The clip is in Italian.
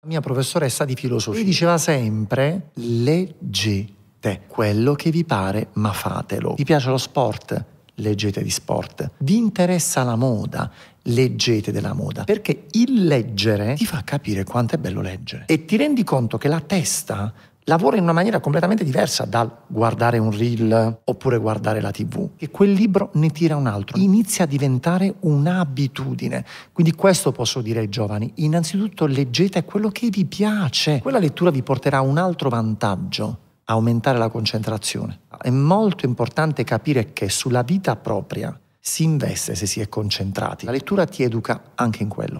La mia professoressa di filosofia diceva sempre leggete quello che vi pare, ma fatelo. Vi piace lo sport? Leggete di sport. Vi interessa la moda? Leggete della moda. Perché il leggere ti fa capire quanto è bello leggere. E ti rendi conto che la testa lavora in una maniera completamente diversa dal guardare un reel oppure guardare la tv. E quel libro ne tira un altro, inizia a diventare un'abitudine. Quindi questo posso dire ai giovani, innanzitutto leggete quello che vi piace. Quella lettura vi porterà un altro vantaggio, aumentare la concentrazione. È molto importante capire che sulla vita propria si investe se si è concentrati. La lettura ti educa anche in quello.